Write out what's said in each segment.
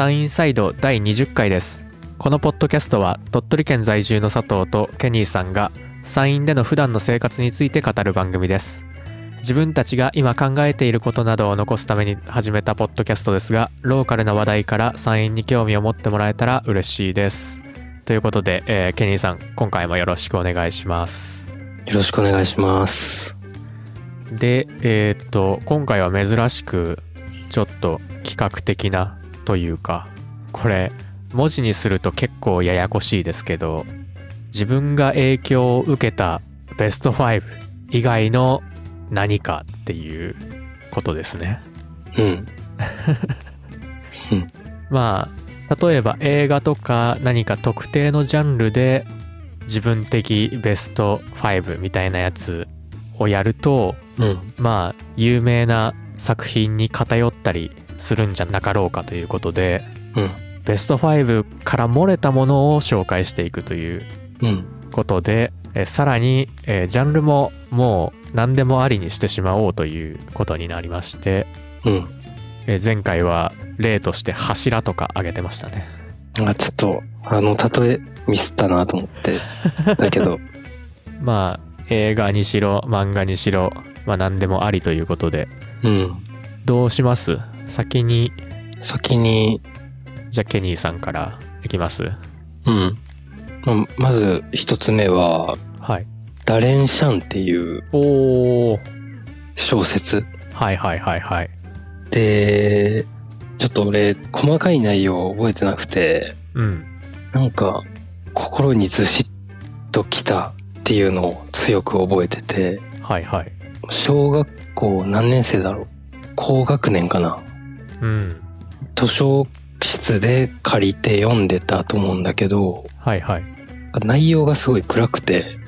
山陰サイド第20回です。このポッドキャストは鳥取県在住の佐藤とケニーさんが山陰での普段の生活について語る番組です。自分たちが今考えていることなどを残すために始めたポッドキャストですがローカルな話題から山陰に興味を持ってもらえたら嬉しいです。ということで、えーケニーさん今回もよろしくお願いします。よろしくお願いします。でえーっと今回は珍しくちょっと企画的なというかこれ文字にすると結構ややこしいですけど自分が影響を受けたベスト5以外の何かっていうことですねうん。うんまあ例えば映画とか何か特定のジャンルで自分的ベスト5みたいなやつをやるとうん。まあ有名な作品に偏ったりするんじゃなかろうかということでうん。ベスト5から漏れたものを紹介していくといううん。ことでえさらにえジャンルももう何でもありにしてしまおうということになりましてうん。え前回は例として柱とか挙げてましたねあ、ちょっと、あの、例えミスったなと思って。だけど、まあ映画にしろ漫画にしろまあ何でもありということでうん。どうします？先に先に、じゃあケニーさんからいきます？うん。ままず一つ目は、はい。ダレン・シャンっていう小説。はいはいはいはい。で、ちょっと俺、細かい内容を覚えてなくて、うん。なんか、心にずしっときたっていうのを強く覚えてて、はいはい。小学校何年生だろう？高学年かな？うん。図書室で借りて読んでたと思うんだけど、はいはい。内容がすごい暗くて、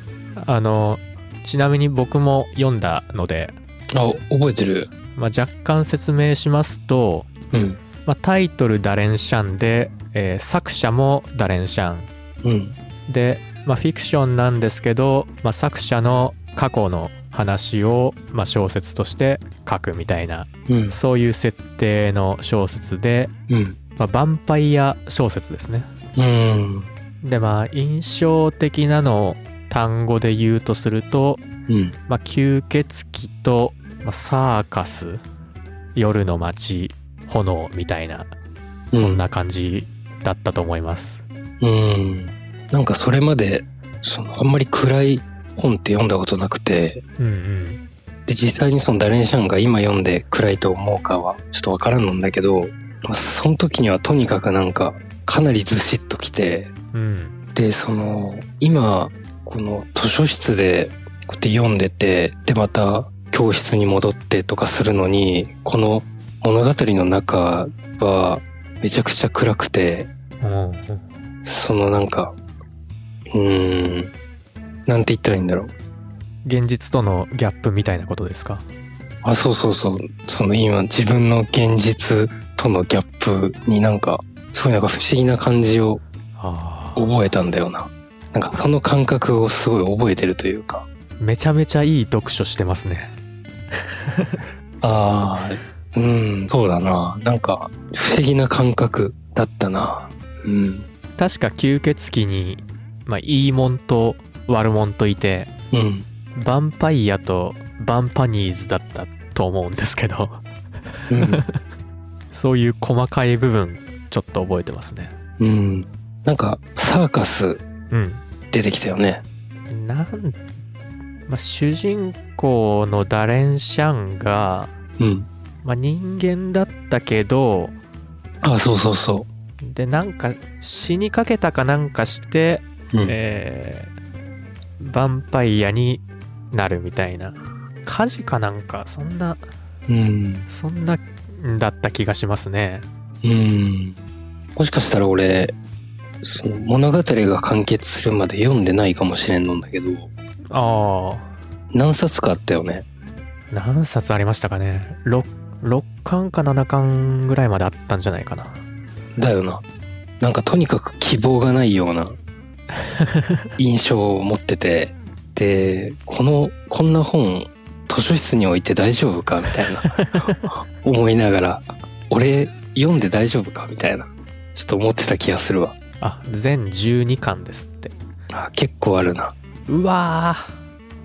あのちなみに僕も読んだので、あ、覚えてる。まあ、若干説明しますと、うん。まあ、タイトルダレンシャンで、えー作者もダレンシャン。うん。で、まあ、フィクションなんですけど、まあ、作者の過去の話を、まあ、小説として書くみたいなうん。そういう設定の小説で、うん。まあ、ヴァンパイア小説ですねうん。でまあ印象的なのを単語で言うとすると、うん。まあ、吸血鬼と、まあ、サーカス夜の街炎みたいなそんな感じだったと思います、うん。なんかそれまで、その、あんまり暗い本って読んだことなくて、うん、うん。で、実際にそのダレンシャンが今読んで暗いと思うかはちょっとわからんのんだけど、まあ、その時にはとにかくなんか、かなりずしっときて、うん。で、その、今、この図書室でこうやって読んでて、で、また教室に戻ってとかするのに、この物語の中はめちゃくちゃ暗くて、うん。そのなんか、うーん、なんて言ったらいいんだろう。現実とのギャップみたいなことですか？あ、そうそうそう。その今自分の現実とのギャップになんか、すごいなんか不思議な感じを覚えたんだよな。なんかその感覚をすごい覚えてるというか。めちゃめちゃいい読書してますね ああ、うん、そうだな。なんか不思議な感覚だったな。うん。確か吸血鬼に、まあ、いいもんと悪もんといてうん。ヴァンパイアとバンパニーズだったと思うんですけどうん。そういう細かい部分ちょっと覚えてますねうん。なんかサーカスうん出てきたよね。なん、まあ、主人公のダレンシャンが、うん。まあ、人間だったけどあ、そうそうそでなんか死にかけたかなんかして、う。うん。えーヴァンパイアになるみたいな火事かなんかそんなうん。そんなだった気がしますねうん。もしかしたら俺、その物語が完結するまで読んでないかもしれんのんだけど、ああ何冊かあったよね。何冊ありましたかね 6, 6巻か7巻ぐらいまであったんじゃないかなだよな。なんかとにかく希望がないような印象を持ってて、で、この、こんな本、図書室に置いて大丈夫かみたいな 思いながら、俺読んで大丈夫か？みたいなちょっと思ってた気がするわ。あ全12巻ですってあ、結構あるな。うわ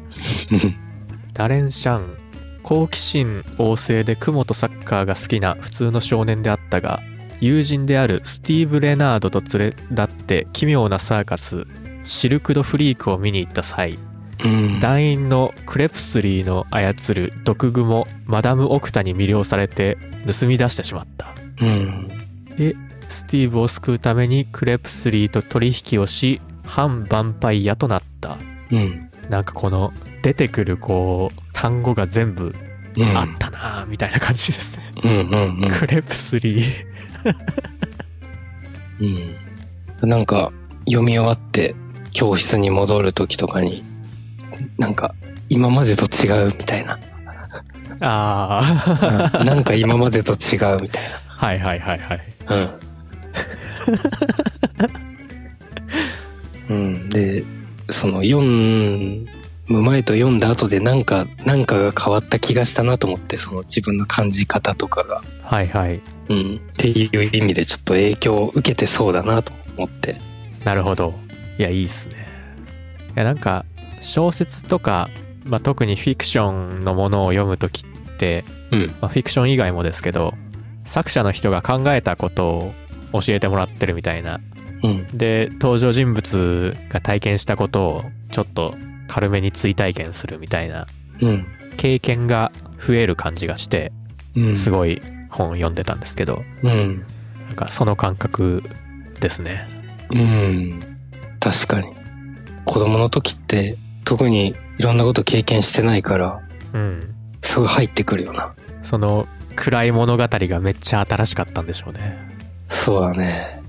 ー ダレン・シャン好奇心旺盛で雲とサッカーが好きな普通の少年であったが友人であるスティーブ・レナードと連れ立って奇妙なサーカスシルク・ド・フリークを見に行った際うん。団員のクレプスリーの操る毒蜘蛛マダム・オクタに魅了されて盗み出してしまったうん。でスティーブを救うためにクレプスリーと取引をし反ヴァンパイアとなったうん。なんかこの出てくるこう単語が全部うん。あったなぁみたいな感じですね、うんうんうん。クレプスリーうん。なんか、読み終わって、教室に戻る時とかに、なんか、今までと違うみたいな。ああうんなんか今までと違うみたいはいはいはいはいな。うん。うん。で、その、読む前と読んだ後でなんか、なんかが変わった気がしたなと思って、その自分の感じ方とかが。はいはいうん。っていう意味でちょっと影響を受けてそうだなと思って。なるほどいやいいっすねいやなんか小説とか、まあ、特にフィクションのものを読む時って、うん。まあ、フィクション以外もですけど作者の人が考えたことを教えてもらってるみたいなうん。で登場人物が体験したことをちょっと軽めに追体験するみたいなうん。経験が増える感じがしてうん。すごい本を読んでたんですけどうん。なんかその感覚ですねうん。確かに。子供の時って特にいろんなこと経験してないから、うんすごい入ってくるよな。その暗い物語がめっちゃ新しかったんでしょうねそうだね。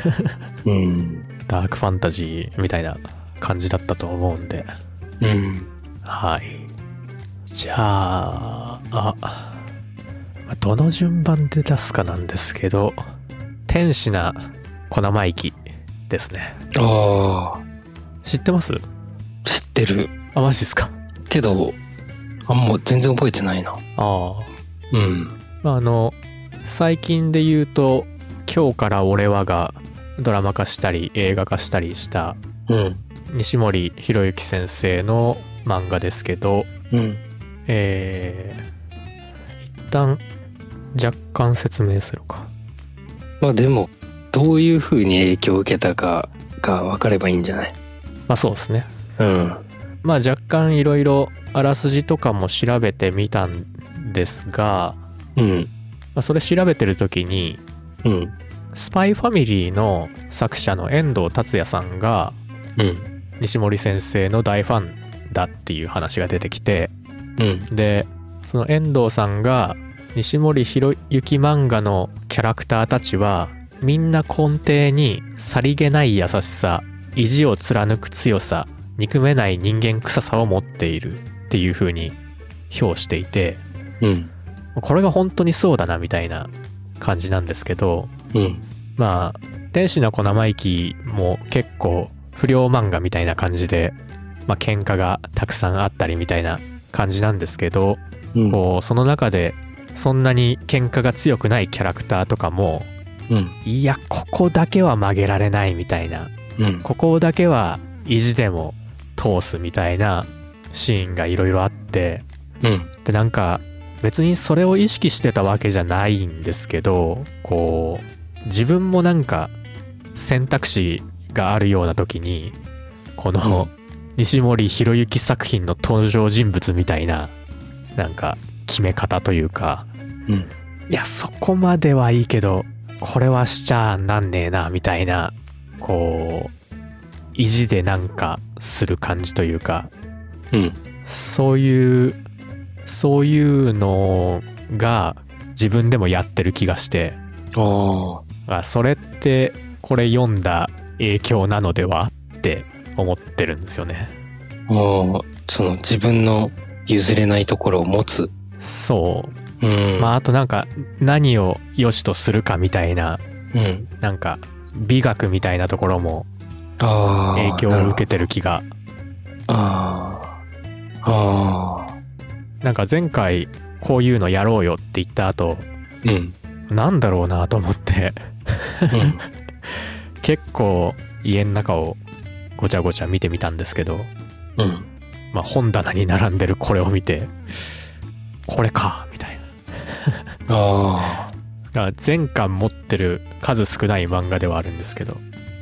うん。ダークファンタジーみたいな感じだったと思うんでうん。はいじゃああどの順番で出すかなんですけど天使な小生意気ですねああ、知ってます？知ってる。あマジですか？けど、あんま全然覚えてないな。ああうん。まああの最近で言うと「今日から俺は」がドラマ化したり映画化したりしたうん。西森博之先生の漫画ですけどうん。えー、一旦若干説明するかまあでも、どういう風に影響を受けたかが分かればいいんじゃない？まあそうですねうん。まあ若干いろいろあらすじとかも調べてみたんですが、うん。まあ、それ調べてる時にうん。スパイファミリーの作者の遠藤達也さんがうん。西森先生の大ファンだっていう話が出てきてうん。でその遠藤さんが西森博之漫画のキャラクターたちはみんな根底にさりげない優しさ意地を貫く強さ憎めない人間臭さを持っているっていう風に評していてうん。これが本当にそうだなみたいな感じなんですけどうん。まあ天使の小生意気も結構不良漫画みたいな感じでまあ喧嘩がたくさんあったりみたいな感じなんですけどうん。こうその中でそんなに喧嘩が強くないキャラクターとかもうん。いやここだけは曲げられないみたいなうん。ここだけは意地でも通すみたいなシーンがいろいろあってうん。でなんか別にそれを意識してたわけじゃないんですけどこう自分もなんか選択肢があるような時にこの西森博之作品の登場人物みたいななんか決め方というかうん。いやそこまではいいけどこれはしちゃなんねえなみたいなこう意地でなんかする感じというかうん。そういうそういうのが自分でもやってる気がしてああ。あそれってこれ読んだ影響なのではって思ってるんですよねああ、その自分の譲れないところを持つ。そううん。まああとなんか何を良しとするかみたいなうん。なんか美学みたいなところも。影響を受けてる気がああ。ああ。なんか前回こういうのやろうよって言った後うん。なんだろうなと思ってうん。結構家の中をごちゃごちゃ見てみたんですけど、うん。まあ、本棚に並んでるこれを見てこれかみたいなああ。全巻持ってる数少ない漫画ではあるんですけど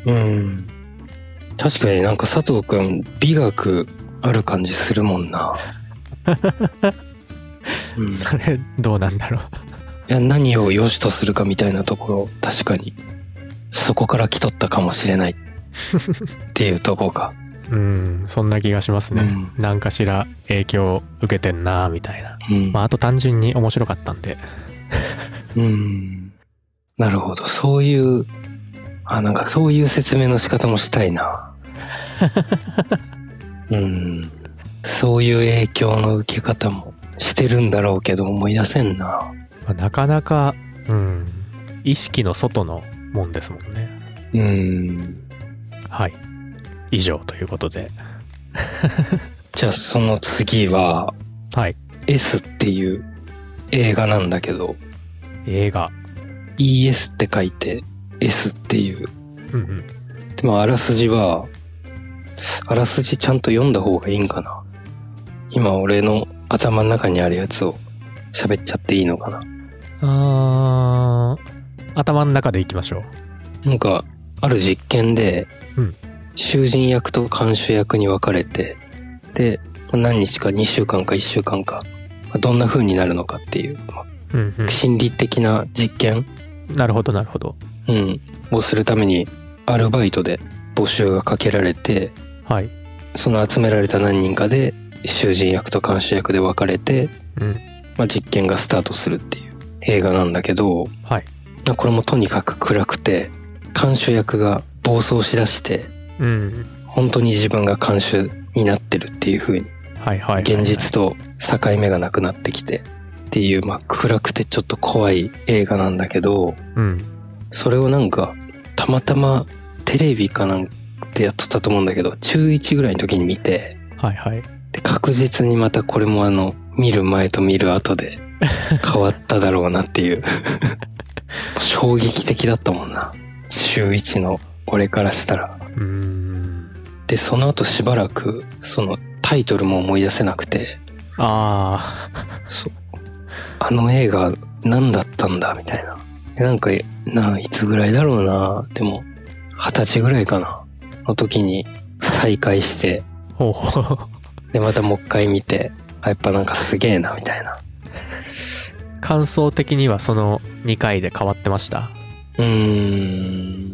うん。確かになんか佐藤くん、美学ある感じするもんな。うん、いそれどうなんだろうや何を良しとするかみたいなところ、確かに、そこから来とったかもしれないっていうとこか。うんそんな気がしますね、うん何かしら影響を受けてんなみたいなうん。まああと単純に面白かったんでうん。なるほど。そういう、あ、なんかそういう説明の仕方もしたいな。うん。そういう影響の受け方もしてるんだろうけど思い出せんな。まあなかなかうん意識の外のもんですもんねうん。はい以上ということで じゃあその次ははい S っていう映画なんだけど、映画 ES って書いて S っていう。うんうんでもあらすじは、あらすじちゃんと読んだ方がいいんかな。今俺の頭の中にあるやつを喋っちゃっていいのかな。あー頭の中でいきましょう。なんか、ある実験で、うん。囚人役と看守役に分かれて、で、何日か2週間か1週間か、まあどんな風になるのかっていう、まあうんうん。心理的な実験、なるほどなるほど。うん、をするために、アルバイトで募集がかけられて、はい。その集められた何人かで、囚人役と看守役で分かれて、うん。まあ、実験がスタートするっていう映画なんだけど、はい。まあこれもとにかく暗くて、看守役が暴走しだして、うん。本当に自分が看守になってるっていう風に、はいはいはいはい。現実と境目がなくなってきて、っていう、まあ暗くてちょっと怖い映画なんだけど、うん。それをなんか、たまたまテレビかなんてやっとったと思うんだけど、中1ぐらいの時に見て、はいはい。で、確実にまたこれもあの、見る前と見る後で変わっただろうなっていう。衝撃的だったもんな。中1の俺からしたら。うーんで、その後しばらく、そのタイトルも思い出せなくて、あそうあの映画何だったんだ？みたいな。でなんか、な、いつぐらいだろうな？でも、二十歳ぐらいかな。の時に再会して、で、またもう一回見て、あ、やっぱなんかすげえな、みたいな。感想的にはその2回で変わってました？うーん。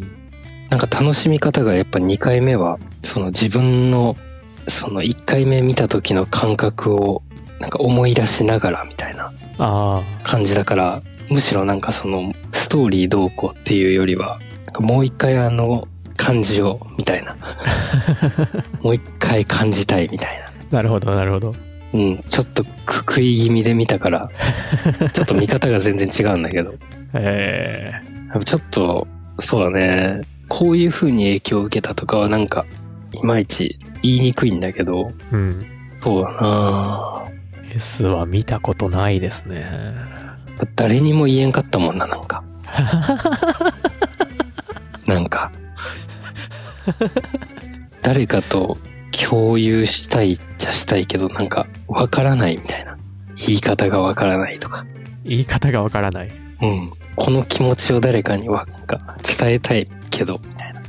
なんか楽しみ方がやっぱ2回目は、その自分の、その1回目見た時の感覚を、なんか思い出しながらみたいなあ感じだから、むしろなんかその、ストーリーどうこうっていうよりは、もう一回あの、感じを、みたいな。もう一回感じたいみたいな。あなるほどなるほどうん、ちょっとく食い気味で見たから、ちょっと見方が全然違うんだけど。えやっぱちょっと、そうだね。こういう風に影響を受けたとかはなんか、いまいち言いにくいんだけど、ー、うんそうだな S は見たことないですね誰にも言えんかったもんな、なんか。なんか。誰かと共有したいっちゃしたいけど、なんか、わからないみたいな。言い方がわからないとか。言い方がわからないうん。この気持ちを誰かには、なんか、伝えたいけど、みたいな。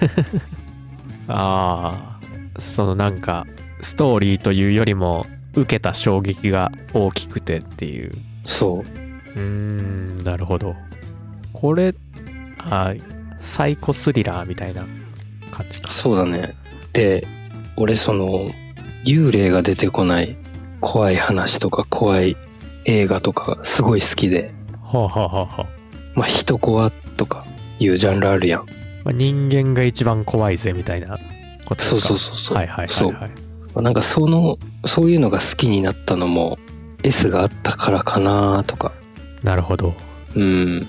ああそのなんかストーリーというよりも受けた衝撃が大きくてっていうそう。うーんなるほどこれあサイコスリラーみたいな感じかそうだね。で、俺その、幽霊が出てこない怖い話とか怖い映画とかすごい好きで、はあはあはあはあ。まあ人怖とかいうジャンルあるやん。まあ、人間が一番怖いぜみたいなことですか？そうそうそうそう。はいはいはいそうはい。まあなんかその、そういうのが好きになったのも S があったからかなとか。なるほど。うん。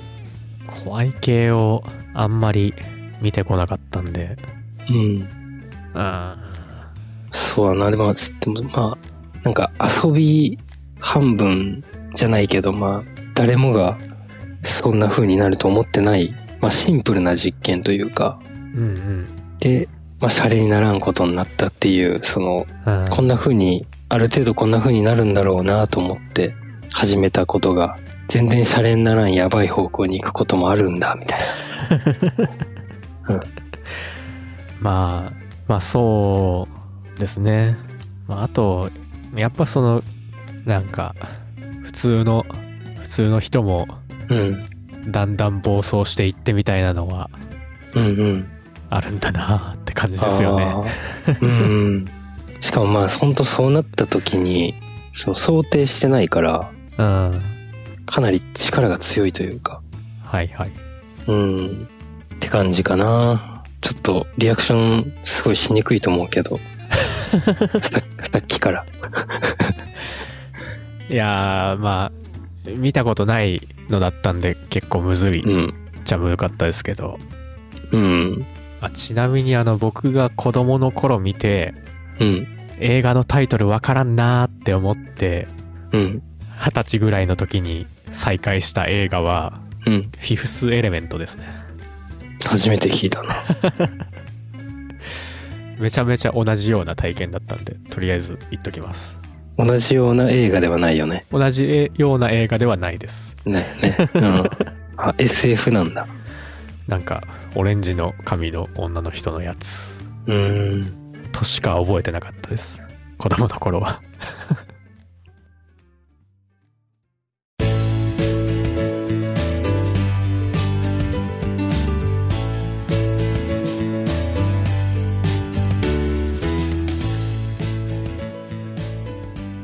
怖い系をあんまり見てこなかったんで。うん。あそうだな。でも、でもまあ、なんか遊び半分じゃないけど、まあ、誰もがそんな風になると思ってないまあシンプルな実験というか、うんで、まあシャレにならんことになったっていう、その、うん。こんな風に、ある程度こんな風になるんだろうなと思って始めたことが、全然シャレにならんやばい方向に行くこともあるんだ、みたい まあ、まあそうですね。まああと、やっぱその、なんか、普通の、普通の人もな。うん。だんだん暴走していってみたいなのはうんうん。あるんだなって感じですよね。うんうん。しかもまあ、ほんとそうなった時に、その想定してないから、うん。かなり力が強いというか、はいはい。うん。って感じかな。ちょっとリアクションすごいしにくいと思うけど。ささっきから。いやー、まあ、見たことないのだったんで結構むずいっうん。ちゃむずかったですけど、うん。あちなみにあの僕が子供の頃見てうん。映画のタイトルわからんなーって思ってうん。二十歳ぐらいの時に再会した映画はうん。フィフスエレメントですね。初めて聞いたな。めちゃめちゃ同じような体験だったんで、とりあえず言っときます。同じような映画ではないよね。同じような映画ではないです。ね、ね。うん。あ、SF なんだ。なんか、オレンジの髪の女の人のやつうーん。としか覚えてなかったです。子供の頃は。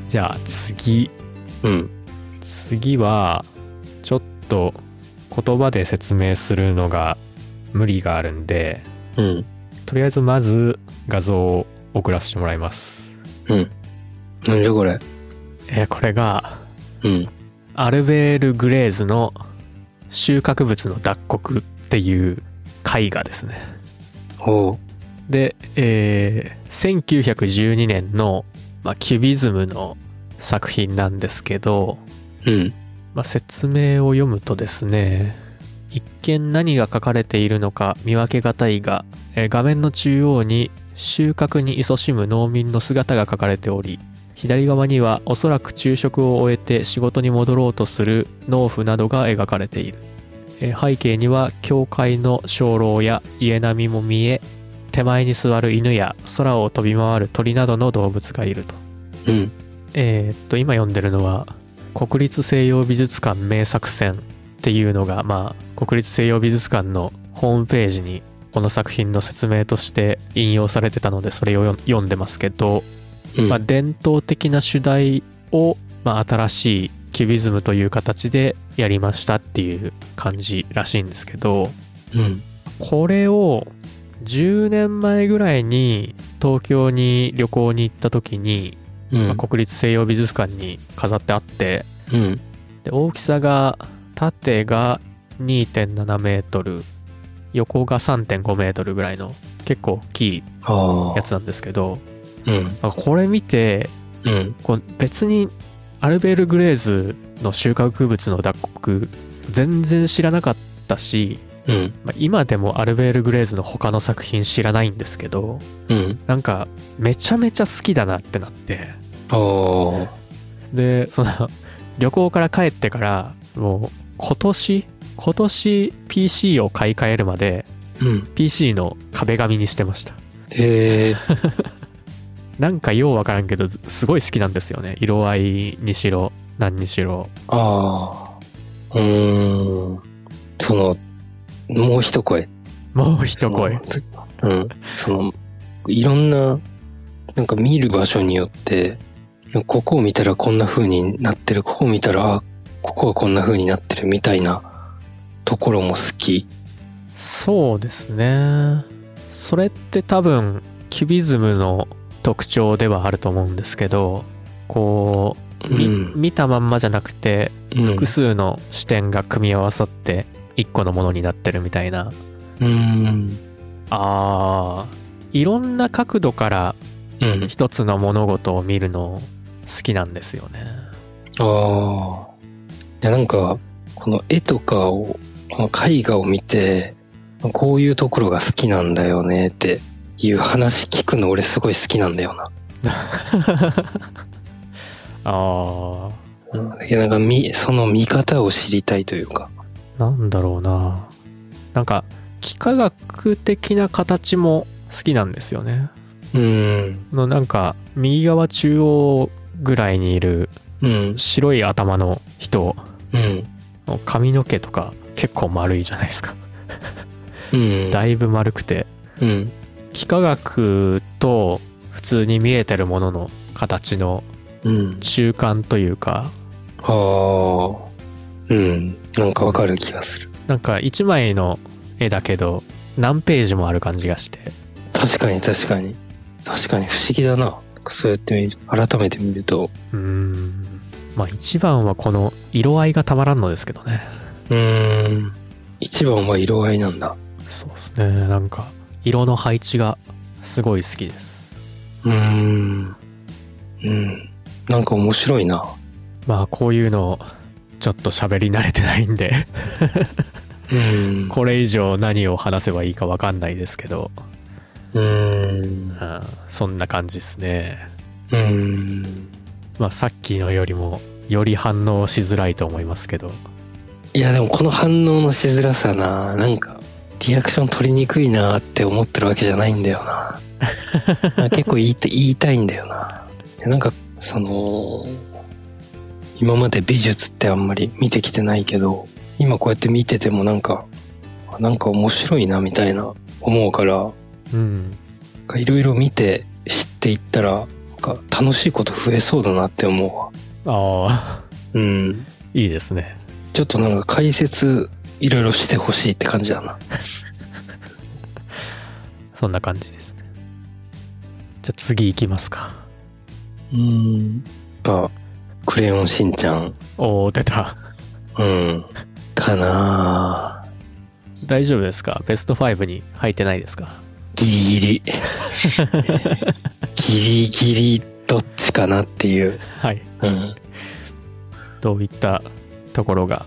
じゃあ次。うん。次は、ちょっと言葉で説明するのが無理があるんで、うん。とりあえずまず画像を送らせてもらいます。うん。なんじゃこれ？えーこれが、うん。アルベール・グレーズの収穫物の脱穀っていう絵画ですね。おう。で、えー1912年の、まあ、キュビズムの作品なんですけど、うん。まあ、説明を読むとですね一見何が書かれているのか見分けがたいが、えー画面の中央に収穫に勤しむ農民の姿が書かれており左側にはおそらく昼食を終えて仕事に戻ろうとする農夫などが描かれているえー背景には教会の鐘楼や家並みも見え手前に座る犬や空を飛び回る鳥などの動物がいるとうん。えーっと今読んでるのは国立西洋美術館名作選っていうのがまあ国立西洋美術館のホームページにこの作品の説明として引用されてたのでそれを読読んでますけど、うん。まあ、伝統的な主題を、まあ、新しいキュビズムという形でやりましたっていう感じらしいんですけどうん。これを10年前ぐらいに東京に旅行に行った時にうん。まあ国立西洋美術館に飾ってあってうん。で大きさが縦が2.7メートル横が3.5メートルぐらいの結構大きいああ。やつなんですけどうん。なんかこれ見てうん。こう別にアルベール・グレーズの収穫物の脱穀全然知らなかったし、うん。まあ今でもアルベール・グレーズの他の作品知らないんですけどうん。なんかめちゃめちゃ好きだなってなって。でその旅行から帰ってからもう今年今年 PC を買い替えるまでうん。PC の壁紙にしてましたへえ。なんかようわからんけどずすごい好きなんですよね色合いにしろ何にしろああ。うーん。その、もう一声。もう一声そのうん。その、いろんな、なんか見る場所によって、ここを見たらこんな風になってる、ここを見たら、あ、ここはこんな風になってるみたいなところも好き。そうですねそれって多分キュビズムの特徴ではあると思うんですけどこう、みうん見たまんまじゃなくてうん複数の視点が組み合わさって一個のものになってるみたいなうん。あーいろんな角度からうん。一つの物事を見るの好きなんですよね。ああ。いや、なんか、この絵とかをこの絵画を見て、こういうところが好きなんだよねっていう話聞くの俺すごい好きなんだよな。あうんだけどなんか見、その見方を知りたいというか。ーなんだろうななんか幾何学的な形も好きなんですよねうん。のなんか右側中央ぐらいにいるうん。白い頭の人うん。髪の毛とか結構丸いじゃないですかうん。だいぶ丸くてうん。幾何学と普通に見えてるものの形のうん。中間というかああ。うん。なんかわかる気がする。なんか一枚の絵だけど何ページもある感じがして確かに確かに。確かに不思議だな。そうやって見る。改めて見ると。うーんまあ一番はこの色合いがたまらんのですけどねうーん。一番は色合いなんだ。そうですねなんか色の配置がすごい好きですうーん。うん。なんか面白いな。まあこういうのちょっと喋り慣れてないんでうん。これ以上何を話せばいいかわかんないですけど、うーん。うん、そんな感じですねうん。まあさっきのよりもより反応しづらいと思いますけどいやでもこの反応のしづらさな、なんか、リアクション取りにくいなって思ってるわけじゃないんだよな。結構言いた言いたいんだよな。なんか、その、今まで美術ってあんまり見てきてないけど、今こうやって見ててもなんか、あなんか面白いなみたいな思うから、うんいろいろ見て知っていったら、なんか楽しいこと増えそうだなって思うわ。ああうん。いいですねちょっとなんか解説いろいろしてほしいって感じだな。そんな感じですねじゃあ次行きますかうん。やっぱ、クレヨンしんちゃん。おお出たうん。かな大丈夫ですか？ベスト5に入ってないですか？ギリギリ。ギリギリどっちかなっていう。はいうん。どういったところが？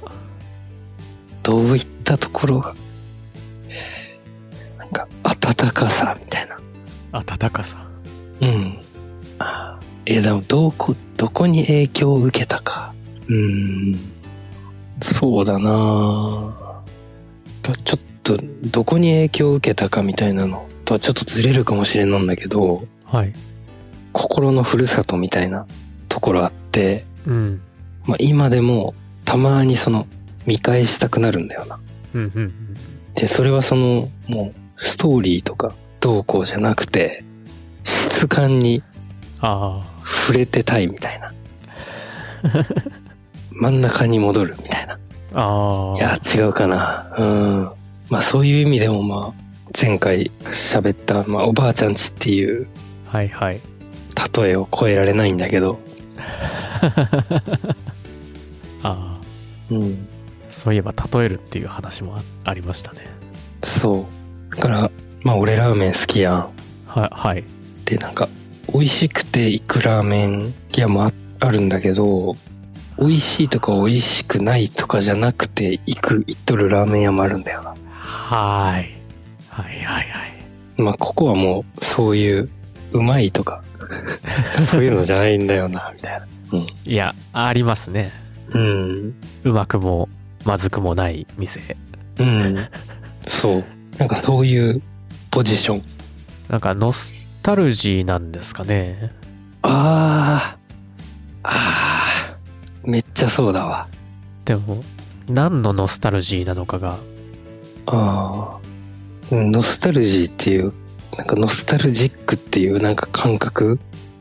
どういったところが、なんか、温かさみたいな。温かさうん。あえ、でも、どこ、どこに影響を受けたか。うん。そうだなちょっと、どこに影響を受けたかみたいなのとはちょっとずれるかもしれないんだけど、はい心のふるさとみたいなところあって、うんまあ、今でもたまにその見返したくなるんだよな。うんうんうんで、それはそのもうストーリーとかどうこうじゃなくて、質感にあ触れてたいみたいな。真ん中に戻るみたいな。あいや、違うかな。うん。まあそういう意味でもまあ、前回喋った、まあおばあちゃんちっていうはいはい例えを超えられないんだけど、ああうん。そういえば例えるっていう話もあありましたねそう。だから、まあ俺ラーメン好きやん。ははいで、なんか、美味しくて行くラーメン屋もああるんだけど、美味しいとか美味しくないとかじゃなくて行く、行っとるラーメン屋もあるんだよな。はいはいはいはいまあここはもう、そういう、うまいとか、そういうのじゃないんだよな、みたいな。いやありますねうん。うまくもまずくもない店うん。そう。なんかそういうポジション。なんかノスタルジーなんですかねああ。ああ。めっちゃそうだわ。でも何のノスタルジーなのかがああ。うんノスタルジーっていう、なんかノスタルジックっていうなんか感覚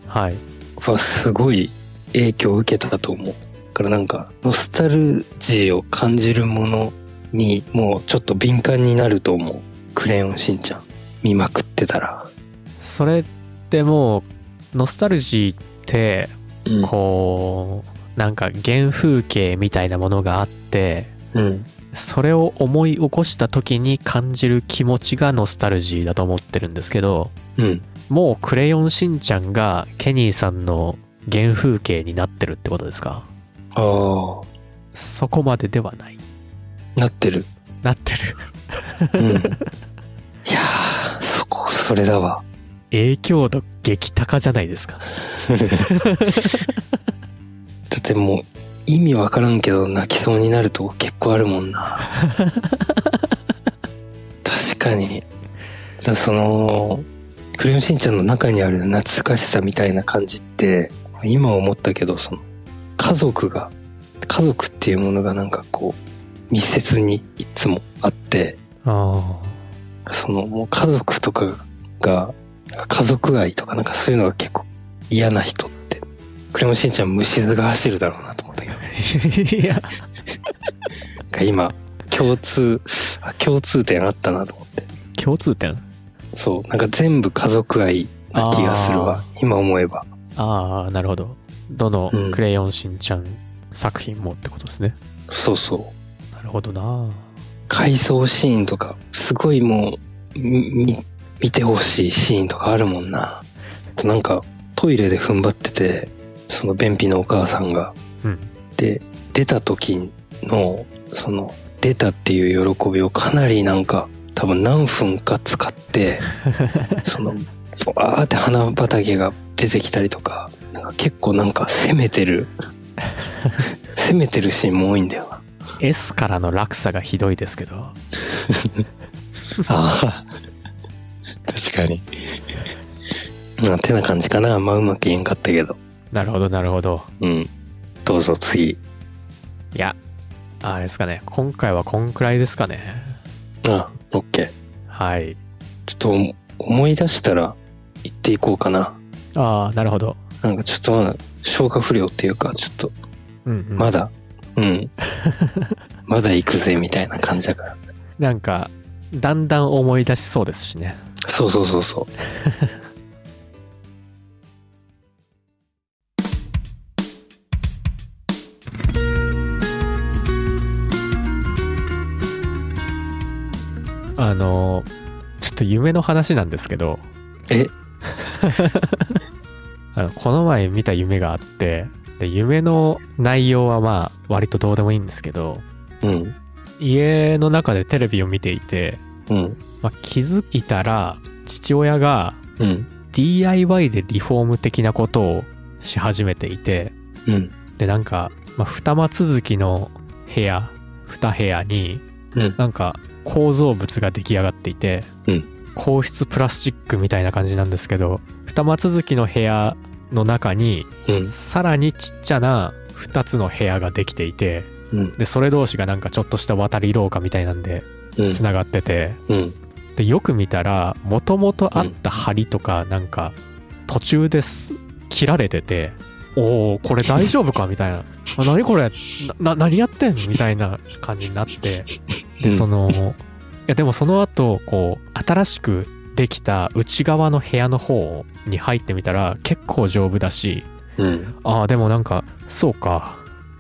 はいはすごい影響を受けたと思う。だからなんか、ノスタルジーを感じるものにもうちょっと敏感になると思う。クレヨンしんちゃん。見まくってたら。それってもうノスタルジーってうんこうなんか原風景みたいなものがあってうん。それを思い起こした時に感じる気持ちがノスタルジーだと思ってるんですけどうん。もうクレヨンしんちゃんがケニーさんの原風景になってるってことですか？ああ。そこまでではないなってる。なってる。うん。いやー、そこ、それだわ。影響度激高じゃないですか。だってもう、意味わからんけど泣きそうになるとこ結構あるもんな。確かに。だその、クレヨンしんちゃんの中にある懐かしさみたいな感じって、今思ったけど、その、家族が、家族っていうものがなんかこう、密接にいつもあって、あその、もう家族とかが、家族愛とかなんかそういうのが結構嫌な人って、クレヨンしんちゃん虫図が走るだろうなと思ったけど、あ。いや、なんか今、共通、あ共通点あったなと思って。共通点？そう、なんか全部家族愛な気がするわ。今思えば。ああ、なるほど。どのうんクレヨンしんちゃん作品もってことですね。そうそう。なるほどな。回想シーンとか、すごいもう、見てほしいシーンとかあるもんな。なんか、トイレで踏ん張ってて、その便秘のお母さんが。うんで、出た時の、その、出たっていう喜びをかなりなんか、多分何分か使って、その、わーって花畑が出てきたりとか、なんか結構なんか攻めてる、攻めてるシーンも多いんだよな。S からの落差がひどいですけど。ああ。確かに。まあ、てな感じかな。まあ、うまく言えんかったけど。なるほど、なるほど。うん。どうぞ次。いや、あれですかね。今回はこんくらいですかね。あ、オッケー。はい。ちょっと思い出したら言っていこうかな。ああ、なるほど。なんかちょっとまだ消化不良っていうか、ちょっとうん、うん。まだ、うん。まだ行くぜみたいな感じだから。なんか、だんだん思い出しそうですしね。そうそうそうそう。あの、ちょっと夢の話なんですけど、え、あのこの前見た夢があって、で夢の内容はまあ割とどうでもいいんですけど、うん。家の中でテレビを見ていて、うん。まあ、気づいたら父親がうん。DIY でリフォーム的なことをし始めていて、うん。でなんか、まあ、二間続きの部屋、二部屋にうん。なんか構造物が出来上がっていて、うん硬質プラスチックみたいな感じなんですけど、二間続きの部屋の中にうん。さらにちっちゃな2つの部屋ができていてうん。でそれ同士がなんかちょっとした渡り廊下みたいなんでうん。つながってて。うん。でよく見たらもともとあった梁とかなんか途中です切られてておおこれ大丈夫かみたいな。あ何これ？なな何やってんみたいな感じになって。でそのいやでもその後こう新しくできた内側の部屋の方に入ってみたら結構丈夫だしうん。ああ、でもなんか、そうか。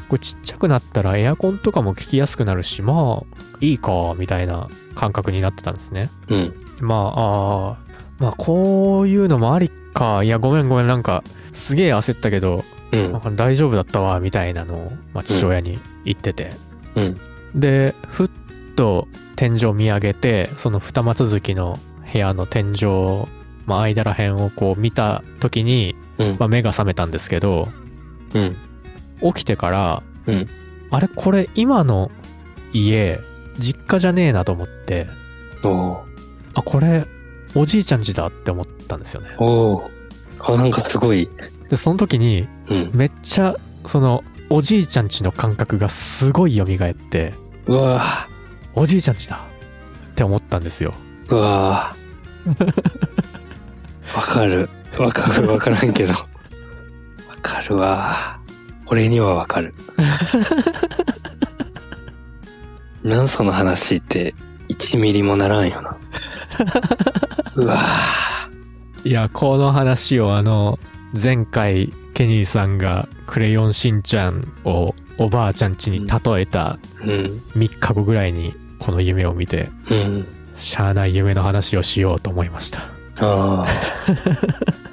これちっちゃくなったらエアコンとかも効きやすくなるし、まあ、いいか、みたいな感覚になってたんですね。うん。まあ、ああ、まあ、こういうのもありか。いや、ごめんごめん、なんか、すげえ焦ったけど、うん大丈夫だったわ、みたいなのを、まあ、父親に言ってて。うん。で、ふっと天井見上げて、その二間続きの部屋の天井、まあ、間ら辺をこう見た時に、うん。まあ、目が覚めたんですけど、うん。起きてから、うんあれこれ今の家実家じゃねえなと思ってあこれおじいちゃん家だって思ったんですよねおーあ、なんかすごい。でその時にうん。めっちゃそのおじいちゃん家の感覚がすごい蘇ってうわおじいちゃん家だって思ったんですよーうわーわかる。わかる。わからんけど。わかるわー。俺にはわかる。なんその話って1ミリもならんよな。うわいやこの話をあの前回ケニーさんがクレヨンしんちゃんをおばあちゃん家に例えたーうん。3日後ぐらいにこの夢を見てうん。しゃあない夢の話をしようと思いましたああ。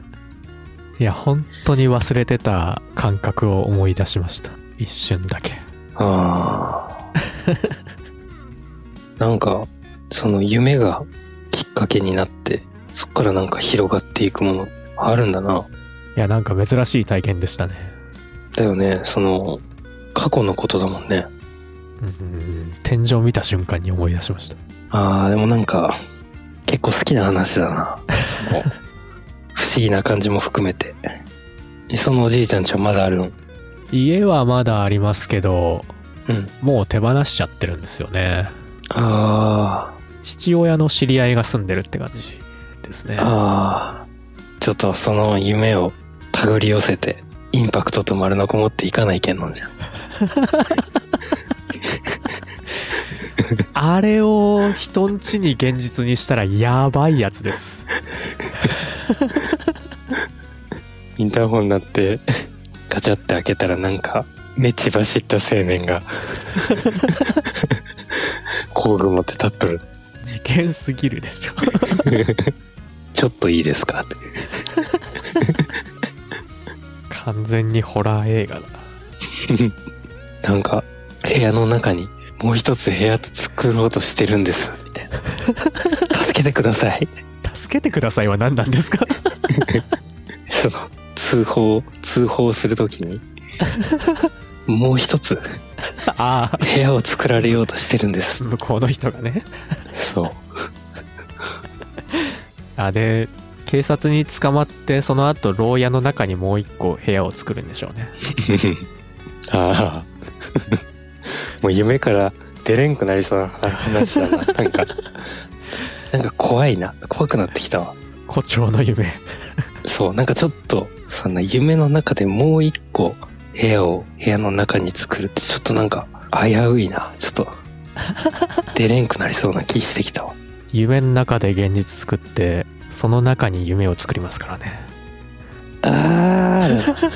いや本当に忘れてた感覚を思い出しました一瞬だけああ。なんか、その夢がきっかけになって、そっからなんか広がっていくものあるんだな。いやなんか珍しい体験でしたねだよね、その、過去のことだもんね。うん天井見た瞬間に思い出しましたああ、でもなんか、結構好きな話だな。その、不思議な感じも含めて。そのおじいちゃんちはまだあるん家はまだありますけどうん。もう手放しちゃってるんですよねあ父親の知り合いが住んでるって感じですねあ、ああ。ちょっとその夢を手繰り寄せて、インパクトと丸のこもっていかないけんのんじゃん。あれを人んちに現実にしたらやばいやつです インターホンになって、ガチャって開けたらなんか、目血走った青年が、工具持って立っとる。事件すぎるでしょ ちょっといいですか？って。完全にホラー映画だなんか、部屋の中にもう一つ部屋作ろうとしてるんです、みたいな。助けてください。助けてくださいは何なんですか？その、通報、通報するときに、もう一つああ部屋を作られようとしてるんです。向こうの人がねそう。あで警察に捕まってその後牢屋の中にもう一個部屋を作るんでしょうねああ。もう夢から出れんくなりそうな話だな。なんか、なんか怖いな。怖くなってきたわ。誇張の夢そう、なんかちょっと、そんな夢の中でもう一個部屋を部屋の中に作るってちょっとなんか危ういな。ちょっと、出れんくなりそうな気してきたわ。夢の中で現実作ってその中に夢を作りますからねあー